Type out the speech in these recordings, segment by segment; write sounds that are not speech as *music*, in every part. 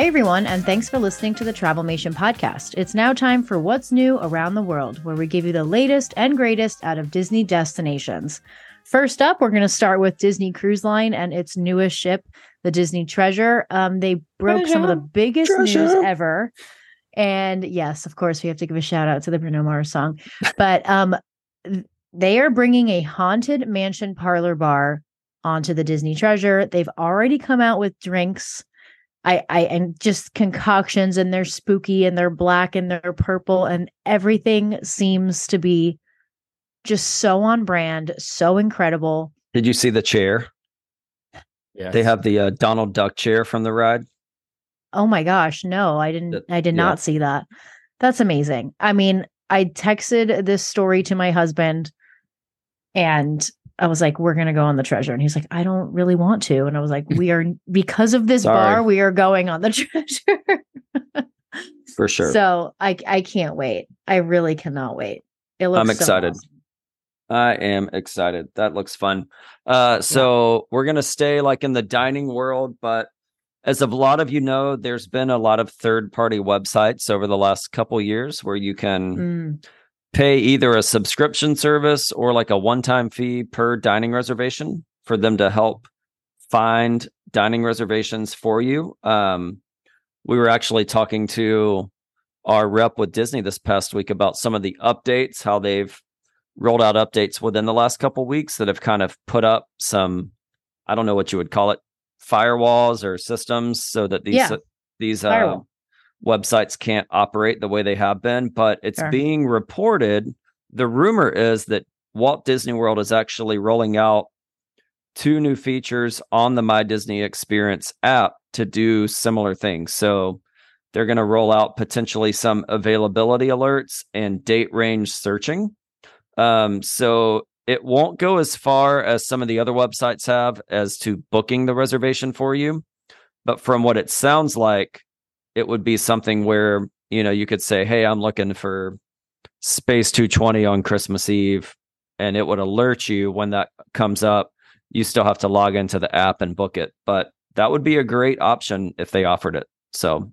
Hey everyone, and thanks for listening to the Travelmation podcast. It's now time for What's New Around the World, where we give you the latest and greatest out of Disney destinations. First up, we're going to start with Disney Cruise Line and its newest ship, the Disney Treasure. Um, they broke some of the biggest Treasure. news ever. And yes, of course, we have to give a shout out to the Bruno Mars song. But um, they are bringing a haunted mansion parlor bar onto the Disney Treasure. They've already come out with drinks. I, I and just concoctions and they're spooky and they're black and they're purple and everything seems to be just so on brand, so incredible. Did you see the chair? Yeah. They have the uh, Donald Duck chair from the ride. Oh my gosh, no, I didn't That- I did yeah. not see that. That's amazing. I mean, I texted this story to my husband and I was like, we're gonna go on the treasure. And he's like, I don't really want to. And I was like, we are because of this bar, we are going on the *laughs* treasure. For sure. So I I can't wait. I really cannot wait. It looks I'm so excited. awesome. I am excited. That looks fun. Uh, so we're gonna stay like in the dining world, but as a lot of you know, there's been a lot of third-party websites over the last couple years where you can Mm, pay either a subscription service or like a one-time fee per dining reservation for them to help find dining reservations for you. Um, we were actually talking to our rep with Disney this past week about some of the updates, how they've rolled out updates within the last couple weeks that have kind of put up some, I don't know what you would call it, firewalls or systems, so that these Yeah. these uh. Websites can't operate the way they have been. But it's Sure. being reported. The rumor is that Walt Disney World is actually rolling out two new features on the My Disney Experience app to do similar things. So they're going to roll out potentially some availability alerts and date range searching. Um, so it won't go as far as some of the other websites have as to booking the reservation for you. But from what it sounds like, it would be something where, you know, you could say, Hey, I'm looking for Space 220 on Christmas Eve. And it would alert you when that comes up. You still have to log into the app and book it. But that would be a great option if they offered it. So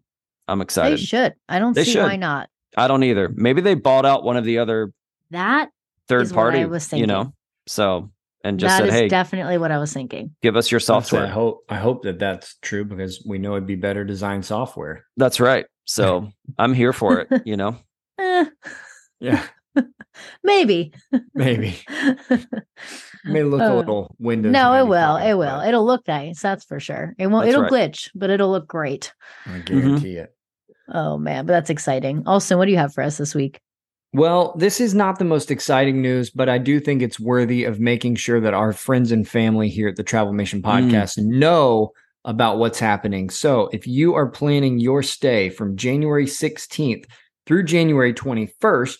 I'm excited they should. I don't They see why not. I don't either. Maybe they bought out one of the other That third what I party, was you know. So and just that said, is "Hey, definitely what I was thinking. give us your Honestly, I software." hope I hope that that's true because we know it'd be better design software. That's right. So *laughs* I'm here for it. You know, *laughs* Eh, Yeah, *laughs* maybe. maybe. May look Uh, a little Windows. no, it will. It will. but It'll look nice. That's for sure. It won't. That's it'll right. glitch, but it'll look great. I guarantee it. Oh man, but that's exciting. Also, what do you have for us this week? Well, this is not the most exciting news, but I do think it's worthy of making sure that our friends and family here at the Travelmation hmm. podcast know about what's happening. So, if you are planning your stay from January 16th through January 21st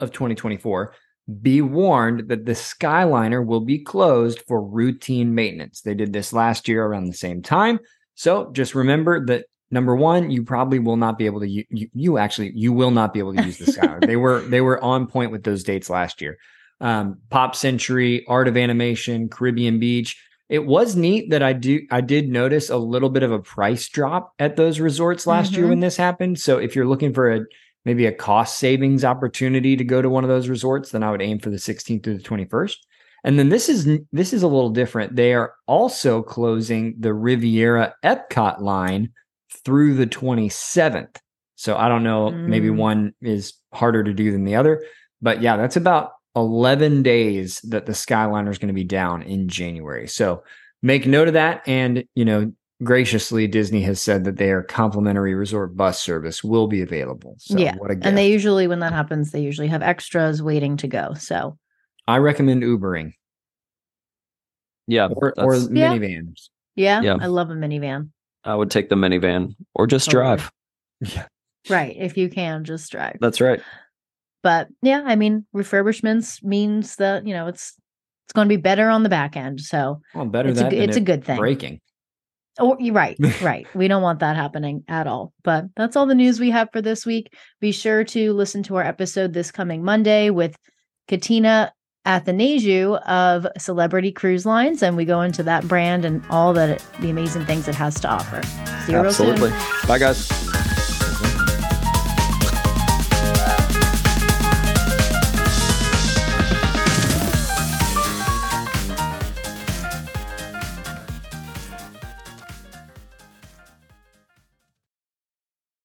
of 2024, be warned that the Skyliner will be closed for routine maintenance. They did this last year around the same time. So, just remember that number one, you probably will not be able to. You, you, you actually you will not be able to use the Skyliner. *laughs* they were they were on point with those dates last year. Um, Pop Century, Art of Animation, Caribbean Beach. It was neat that I do I did notice a little bit of a price drop at those resorts last year Mhm. when this happened. So if you're looking for a maybe a cost savings opportunity to go to one of those resorts, then I would aim for the 16th through the 21st. And then this is this is a little different. They are also closing the Riviera Epcot line through the 27th. So I don't know, maybe Mm. one is harder to do than the other, but yeah, that's about 11 days that the Skyliner is going to be down in January. So make note of that and, you know, graciously Disney has said that their complimentary resort bus service will be available. So Yeah, what a gift. And they usually, when that happens, they usually have extras waiting to go. So I recommend Ubering yeah, or, or that's- Yeah. minivans. yeah, Yeah. I love a minivan. I would take the minivan or just Totally. drive. Yeah. Right. If you can, just drive. That's right. But yeah, I mean, refurbishments means that, you know, it's it's going to be better on the back end. So Well, better it's a, that g- than it's a good thing. breaking. Oh, you're right. *laughs* Right. We don't want that happening at all. But that's all the news we have for this week. Be sure to listen to our episode this coming Monday with Katina Athanasiou of Celebrity Cruise Lines, and we go into that brand and all that the amazing things it has to offer. See you. Absolutely. Bye, guys.